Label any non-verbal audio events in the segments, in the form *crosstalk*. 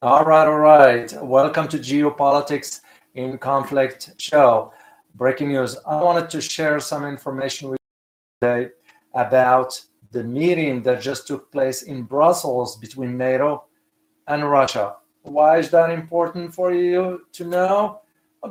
All right, all right. Welcome to Geopolitics in Conflict show. Breaking news. I wanted to share some information with you today about the meeting that just took place in Brussels between NATO and Russia. Why is that important for you to know?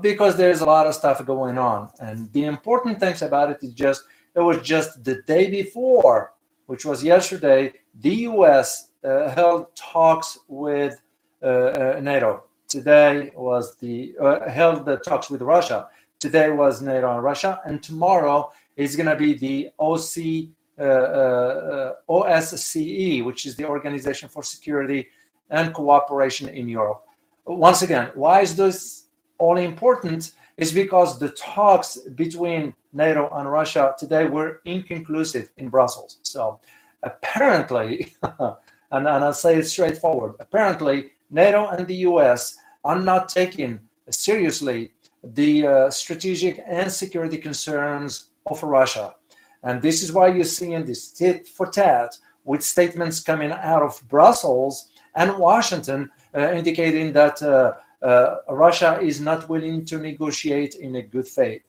Because there's a lot of stuff going on. And the important things about it is just it was just the day before, which was yesterday, the US uh, held talks with NATO. Today was the uh, held the talks with Russia. Today was NATO and Russia, and tomorrow is going to be the OC uh, uh, OSCE, which is the Organization for Security and Cooperation in Europe. Once again, why is this all important? Is because the talks between NATO and Russia today were inconclusive in Brussels. So apparently, *laughs* and, and I'll say it straightforward, apparently NATO and the US are not taking seriously the uh, strategic and security concerns of Russia. And this is why you're seeing this tit for tat with statements coming out of Brussels and Washington uh, indicating that uh, uh, Russia is not willing to negotiate in a good faith.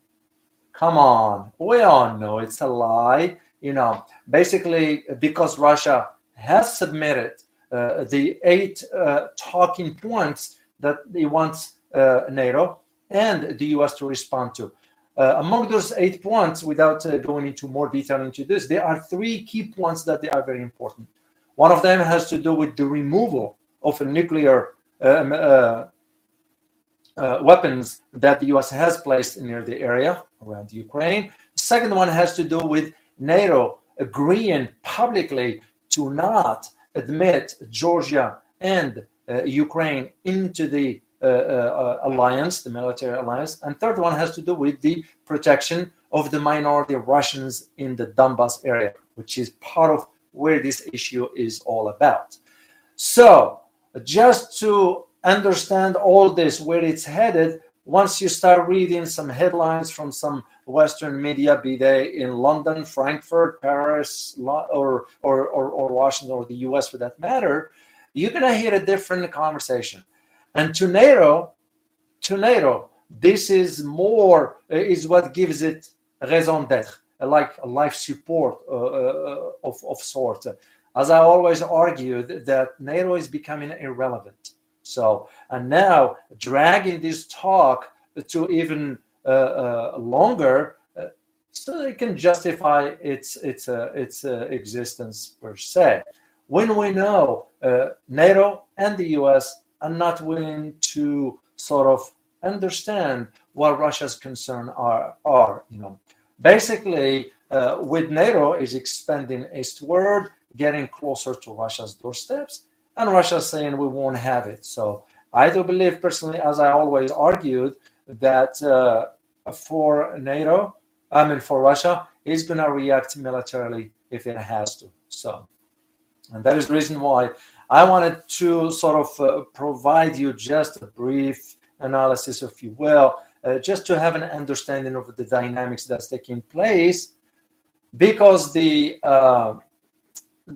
Come on, we all know it's a lie. You know, basically, because Russia has submitted uh, the eight uh, talking points that he wants uh, NATO and the US to respond to. Uh, among those eight points, without uh, going into more detail into this, there are three key points that they are very important. One of them has to do with the removal of nuclear um, weapons that the US has placed near the area around Ukraine. The second one has to do with NATO agreeing publicly to not admit Georgia and uh, Ukraine into the uh, uh, alliance, the military alliance. And third one has to do with the protection of the minority Russians in the Donbass area, which is part of where this issue is all about. So, just to understand all this, where it's headed, once you start reading some headlines from some Western media, be they in London, Frankfurt, Paris, or, or, or, or Washington, or the US for that matter, you're going to hear a different conversation. And to NATO, to NATO, this is more, is what gives it raison d'etre, like life support uh, uh, of, of sorts. As I always argued, that NATO is becoming irrelevant. So, and now dragging this talk to even uh, uh, longer uh, so it can justify its its uh, its uh, existence per se. When we know uh, NATO and the U.S. are not willing to sort of understand what Russia's concern are, are you know, basically with NATO is expanding eastward, getting closer to Russia's doorsteps, and Russia saying we won't have it. So I do believe personally, as I always argued, that uh, for NATO, I mean for Russia, is going to react militarily if it has to. So, and that is the reason why I wanted to sort of uh, provide you just a brief analysis, if you will, uh, just to have an understanding of the dynamics that's taking place, because the uh,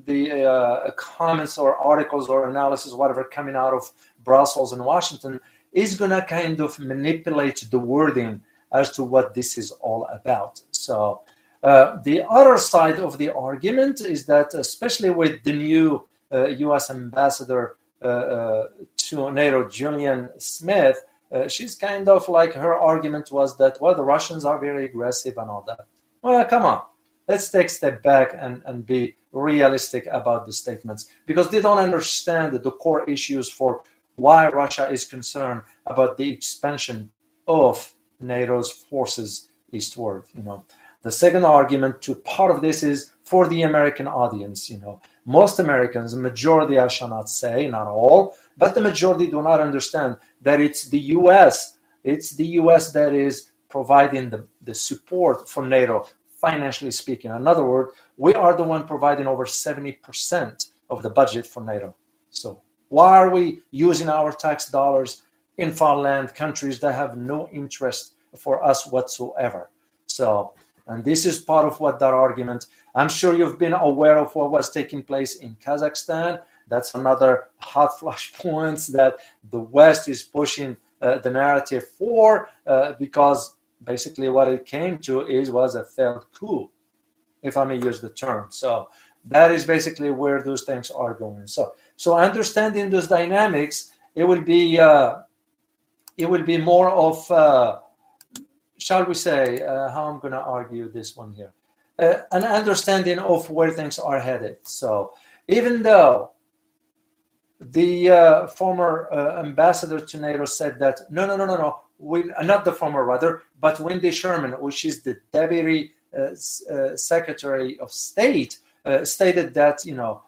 the uh, comments or articles or analysis, whatever, coming out of Brussels and Washington is going to kind of manipulate the wording as to what this is all about. So, uh, the other side of the argument is that, especially with the new uh, US ambassador uh, uh, to NATO, Julianne Smith, uh, she's kind of like her argument was that, well, the Russians are very aggressive and all that. Well, come on let's take a step back and, and be realistic about the statements because they don't understand the core issues for why Russia is concerned about the expansion of NATO's forces eastward. You know, the second argument to part of this is for the American audience. You know, most Americans, majority, I shall not say, not all, but the majority do not understand that it's the U.S. It's the U.S. that is providing the, the support for NATO financially speaking. In other words, we are the one providing over 70% of the budget for NATO. So why are we using our tax dollars in far land countries that have no interest for us whatsoever? So, and this is part of what that argument. I'm sure you've been aware of what was taking place in Kazakhstan That's another hot *laughs* flashpoints that the West is pushing uh, the narrative for, uh, because basically what it came to is was a failed coup, if I may use the term. So that is basically where those things are going. So so understanding those dynamics, it will be uh, it will be more of uh, shall we say uh, how I'm going to argue this one here, uh, an understanding of where things are headed. So even though the uh, former uh, ambassador to NATO said that no, no, no, no, no, we, uh, not the former rather, but Wendy Sherman, which is the deputy uh, uh, secretary of state, stated that you know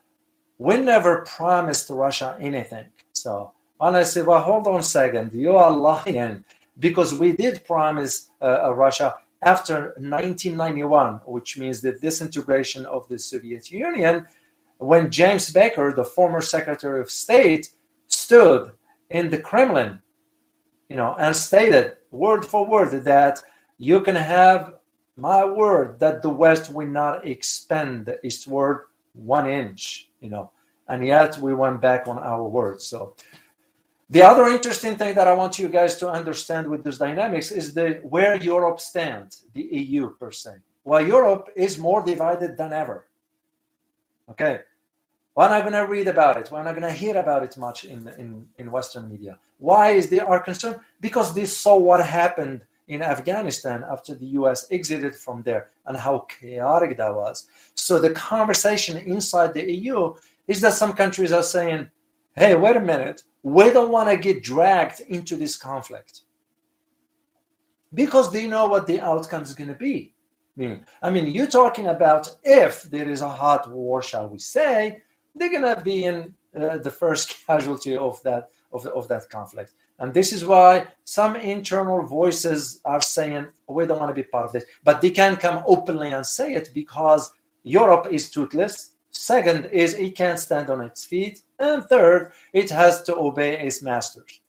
we never promised Russia anything. So, and I said, well, hold on a second, you are lying because we did promise uh, Russia after 1991, which means the disintegration of the Soviet Union, when James Baker, the former Secretary of State, stood in the Kremlin, you know, and stated word for word that you can have my word that the West will not expand its word one inch you know, and yet we went back on our word. So the other interesting thing that I want you guys to understand with this dynamics is the where Europe stands, the EU per se. Well, Europe is more divided than ever. Okay. We're not going to read about it. We're not going to hear about it much in, in, in Western media. Why is they are concerned? Because they saw what happened in Afghanistan after the US exited from there and how chaotic that was. So the conversation inside the EU is that some countries are saying, hey, wait a minute, we don't want to get dragged into this conflict because they know what the outcome is going to be. I mean, you're talking about if there is a hot war, shall we say, they're going to be in uh, the first *laughs* casualty of that of, of that conflict. And this is why some internal voices are saying, we don't want to be part of this. But they can't come openly and say it because Europe is toothless. Second is it can't stand on its feet. And third, it has to obey its masters.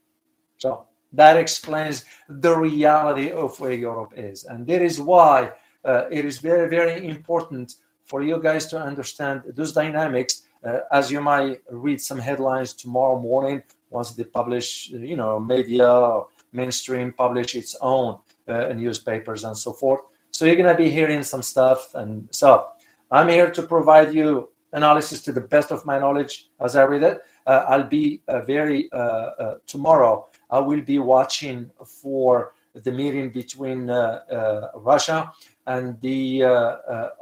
So that explains the reality of where Europe is. And that is why uh, it is very, very important for you guys to understand those dynamics. Uh, as you might read some headlines tomorrow morning once they publish, you know, media, mainstream publish its own uh, newspapers and so forth. So you're going to be hearing some stuff. And so I'm here to provide you analysis to the best of my knowledge as I read it. Uh, I'll be uh, very, uh, uh, tomorrow, I will be watching for the meeting between uh, Russia and the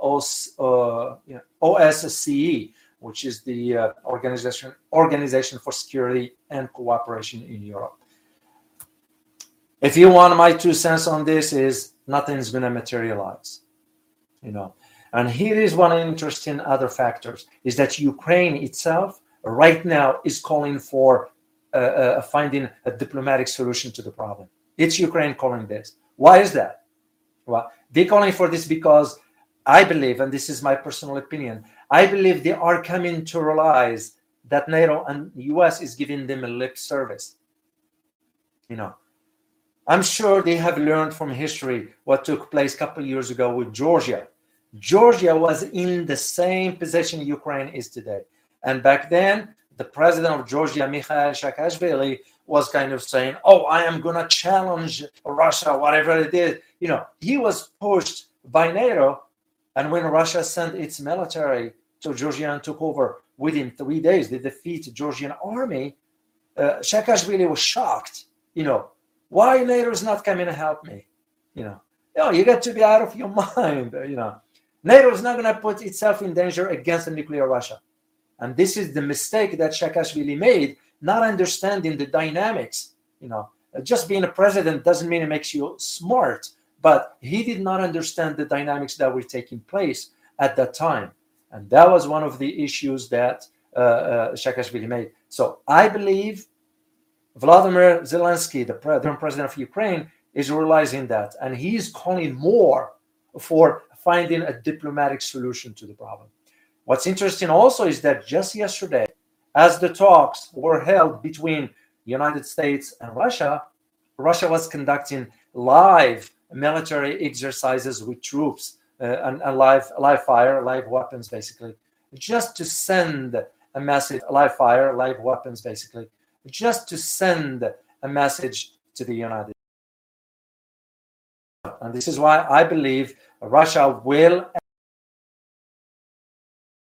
OS, OSCE, which is the uh, organization organization for security and cooperation in Europe. If you want my two cents on this, is nothing's going to materialize, you know. And here is one interesting other factors is that Ukraine itself right now is calling for uh, uh, finding a diplomatic solution to the problem. It's Ukraine calling this. Why is that? Well, they're calling for this because I believe, and this is my personal opinion, I believe they are coming to realize that NATO and the US is giving them a lip service. You know, I'm sure they have learned from history what took place a couple years ago with Georgia. Georgia was in the same position Ukraine is today. And back then, the president of Georgia, Mikhail Saakashvili, was kind of saying, Oh, I am going to challenge Russia, whatever it is. You know, he was pushed by NATO. And when Russia sent its military to Georgia and took over within three days. They defeat Georgian army. Uh, was shocked. You know, why NATO is not coming to help me? You know, you, know, you got to be out of your *laughs* mind. You know, NATO is not going to put itself in danger against a nuclear Russia. And this is the mistake that Saakashvili made, not understanding the dynamics. You know, just being a president doesn't mean it makes you smart, but he did not understand the dynamics that were taking place at that time. And that was one of the issues that uh, uh, made. So I believe Vladimir Zelensky, the current president of Ukraine, is realizing that. And he's calling more for finding a diplomatic solution to the problem. What's interesting also is that just yesterday, as the talks were held between United States and Russia, Russia was conducting live military exercises with troops uh, and, and live live fire, live weapons, basically, just to send a massive live fire, live weapons, basically, just to send a message to the United States. And this is why I believe Russia will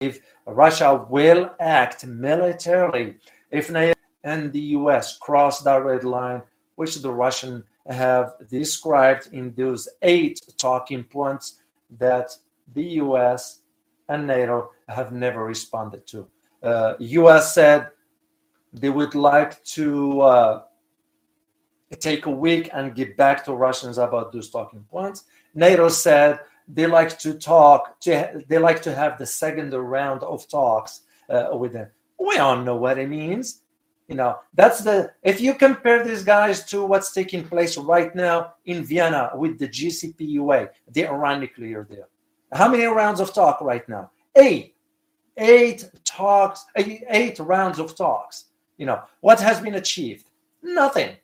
if Russia will act militarily if and the US cross that red line, which the Russian have described in those eight talking points that the US and NATO have never responded to. Uh, US said they would like to uh, take a week and get back to Russians about those talking points. NATO said they like to talk to, they like to have the second round of talks uh, with them we all know what it means you know that's the if you compare these guys to what's taking place right now in vienna with the JCPOA the iran nuclear deal how many rounds of talk right now eight eight talks eight rounds of talks you know what has been achieved nothing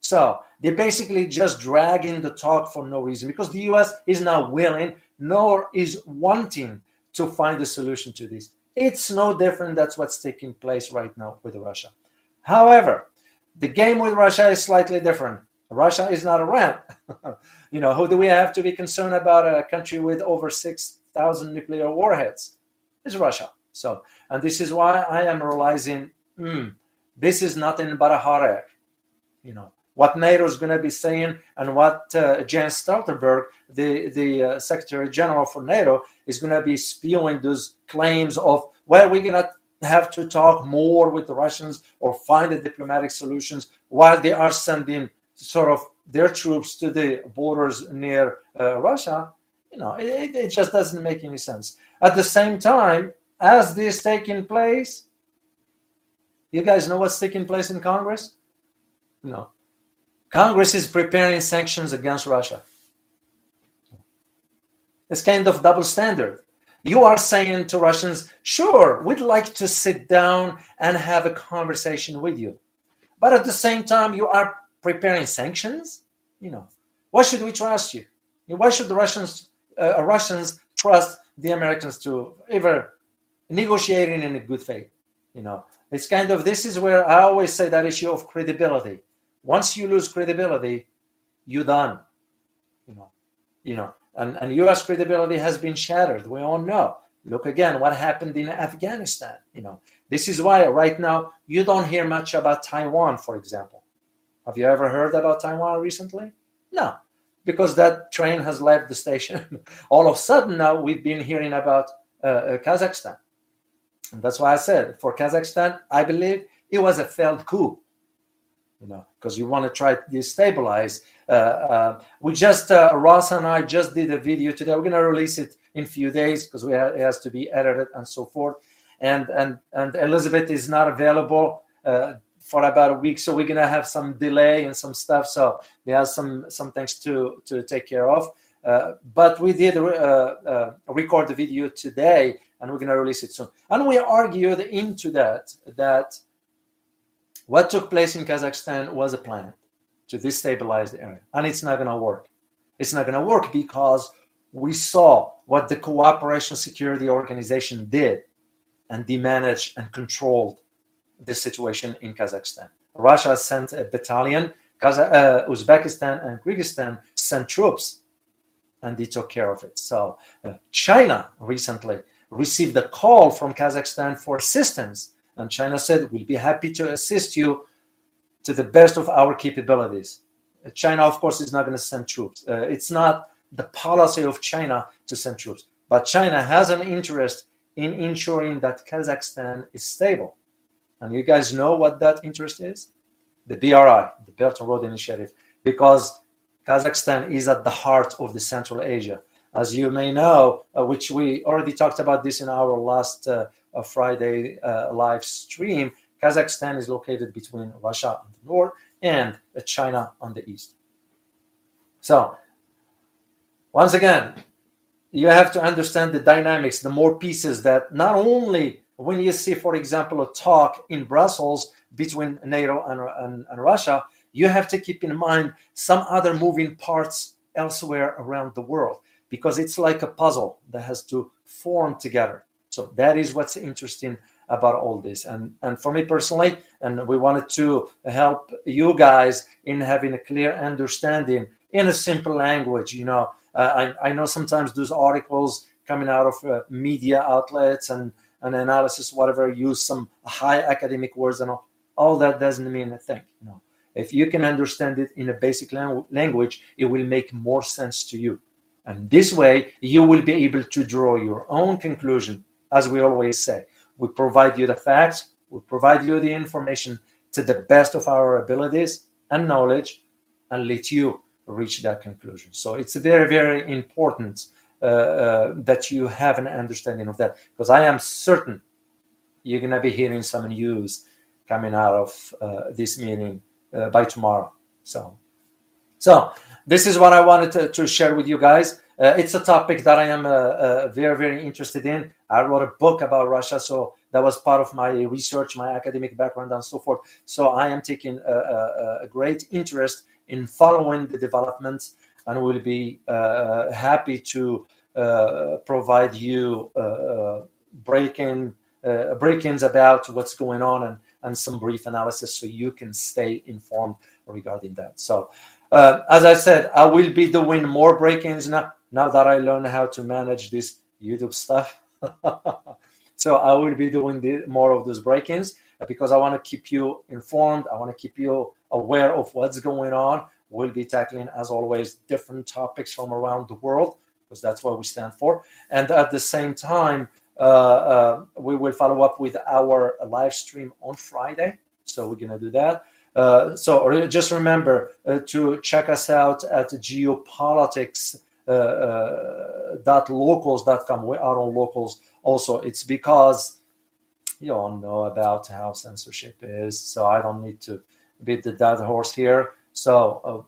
so they're basically just dragging the talk for no reason because the US is not willing nor is wanting to find a solution to this. It's no different. That's what's taking place right now with Russia. However, the game with Russia is slightly different. Russia is not around. *laughs* you know, who do we have to be concerned about a country with over 6,000 nuclear warheads? It's Russia. So, and this is why I am realizing mm, this is nothing but a. You know, what NATO is going to be saying and what uh, Jens Stoltenberg, the, the uh, Secretary General for NATO, is going to be spewing those claims of, well, we're going to have to talk more with the Russians or find the diplomatic solutions while they are sending sort of their troops to the borders near uh, Russia. You know, it, it just doesn't make any sense. At the same time, as this taking place, you guys know what's taking place in Congress? No Congress is preparing sanctions against Russia. It's kind of double standard. You are saying to Russians, sure, we'd like to sit down and have a conversation with you. But at the same time, you are preparing sanctions? You know, why should we trust you? Why should the Russians, uh, Russians trust the Americans to ever negotiating in a good faith? You know, it's kind of this is where I always say that issue of credibility once you lose credibility, you're done. You know, you know, and, and US credibility has been shattered. We all know. Look again what happened in Afghanistan. You know, this is why right now you don't hear much about Taiwan, for example. Have you ever heard about Taiwan recently? No, because that train has left the station. *laughs* all of a sudden now we've been hearing about uh, uh, Kazakhstan. And that's why I said for Kazakhstan, I believe it was a failed coup you know, because you want to try to destabilize. Uh, uh, we just, uh, Ross and I just did a video today. We're to release it in a few days because we it has to be edited and so forth. And and and Elizabeth is not available uh, for about a week, so we're to have some delay and some stuff. So we have some some things to to take care of. Uh, but we did uh, record the video today, and we're to release it soon. And we argued into that that what took place in Kazakhstan was a plan to destabilize the area, and it's not going to work. It's not going to work because we saw what the Cooperation Security Organization did, and they managed and controlled the situation in Kazakhstan. Russia sent a battalion, Kazakh, uh, Uzbekistan and Kyrgyzstan sent troops, and they took care of it. So, uh, China recently received a call from Kazakhstan for assistance and China said, we'll be happy to assist you to the best of our capabilities. China, of course, is not going to send troops. Uh, it's not the policy of China to send troops. But China has an interest in ensuring that Kazakhstan is stable. And you guys know what that interest is? The BRI, the Belt and Road Initiative, because Kazakhstan is at the heart of the Central Asia. As you may know, uh, which we already talked about this in our last uh, a Friday uh, live stream, Kazakhstan is located between Russia on the north and China on the east. So, once again, you have to understand the dynamics, the more pieces that not only when you see, for example, a talk in Brussels between NATO and, and, and Russia, you have to keep in mind some other moving parts elsewhere around the world because it's like a puzzle that has to form together. So that is what's interesting about all this. And and for me personally, and we wanted to help you guys in having a clear understanding in a simple language. You know, uh, I I know sometimes those articles coming out of uh, media outlets and an analysis, whatever, use some high academic words and all. All that doesn't mean a thing. You know, if you can understand it in a basic language, it will make more sense to you. And this way, you will be able to draw your own conclusion. As we always say, we provide you the facts, we provide you the information to the best of our abilities and knowledge, and let you reach that conclusion. So it's very, very important uh, uh, that you have an understanding of that, because I am certain you're going to be hearing some news coming out of uh, this meeting uh, by tomorrow. So, so this is what I wanted to, to share with you guys. Uh, it's a topic that I am uh, uh, very, very interested in. I wrote a book about Russia, so that was part of my research, my academic background, and so forth. So I am taking a, a, a great interest in following the developments, and will be uh, happy to uh, provide you uh, break-in break-ins about what's going on and and some brief analysis so you can stay informed regarding that. So, uh, as I said, I will be doing more break-ins now. Now that I learn how to manage this YouTube stuff, *laughs* so I will be doing the, more of those break-ins because I want to keep you informed. I want to keep you aware of what's going on. We'll be tackling, as always, different topics from around the world because that's what we stand for. And at the same time, uh, uh, we will follow up with our live stream on Friday. So we're going to do that. Uh, so just remember to check us out at geopolitics.locals.com. We are on locals also. It's because you all know about how censorship is. So I don't need to beat the dead horse here. So uh,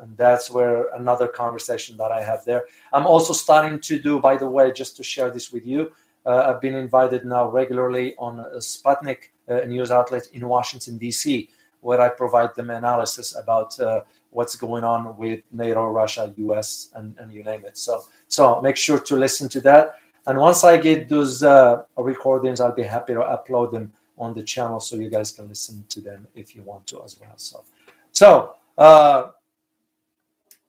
and that's where another conversation that I have there. I'm also starting to do, by the way, just to share this with you, uh, I've been invited now regularly on a Sputnik uh, news outlet in Washington, D.C., where I provide them analysis about uh, what's going on with NATO, Russia, US, and, and you name it. So, so make sure to listen to that. And once I get those uh, recordings, I'll be happy to upload them on the channel so you guys can listen to them if you want to as well. So, so uh,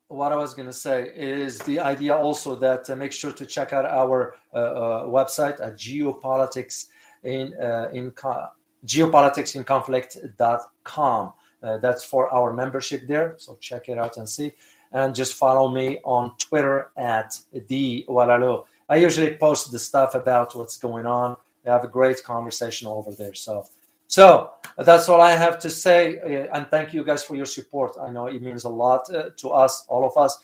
what I was going to say is the idea also that uh, make sure to check out our uh, uh, website at geopolitics in uh, in geopoliticsinconflict.com. Uh, that's for our membership there. So check it out and see. And just follow me on Twitter at doualaalou. I usually post the stuff about what's going on. We have a great conversation over there. So so that's all I have to say. Uh, and thank you guys for your support. I know it means a lot uh, to us, all of us.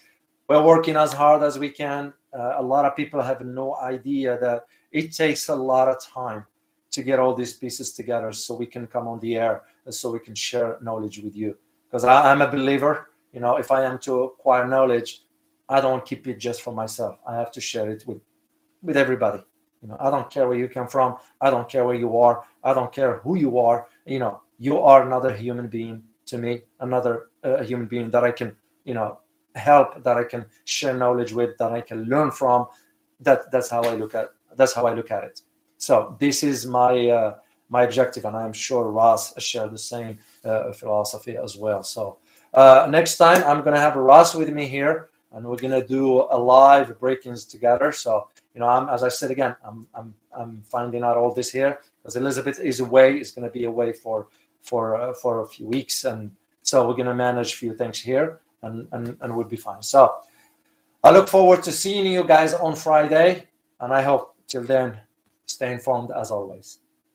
We're working as hard as we can. Uh, a lot of people have no idea that it takes a lot of time to get all these pieces together so we can come on the air so we can share knowledge with you. Because I'm a believer, you know, if I am to acquire knowledge, I don't keep it just for myself. I have to share it with with everybody. You know, I don't care where you come from. I don't care where you are. I don't care who you are. You know, you are another human being to me, another uh, human being that I can, you know, help, that I can share knowledge with, that I can learn from. That that's how I look at that's how I look at it. So this is my uh, my objective, and I'm sure Ross share the same uh, philosophy as well. So uh, next time I'm gonna have Ross with me here, and we're gonna do a live break-ins together. So you know, I'm, as I said again, I'm, I'm, I'm finding out all this here because Elizabeth is away. Is to be away for for uh, for a few weeks, and so we're to manage a few things here, and and and we'll be fine. So I look forward to seeing you guys on Friday, and I hope till then, stay informed as always.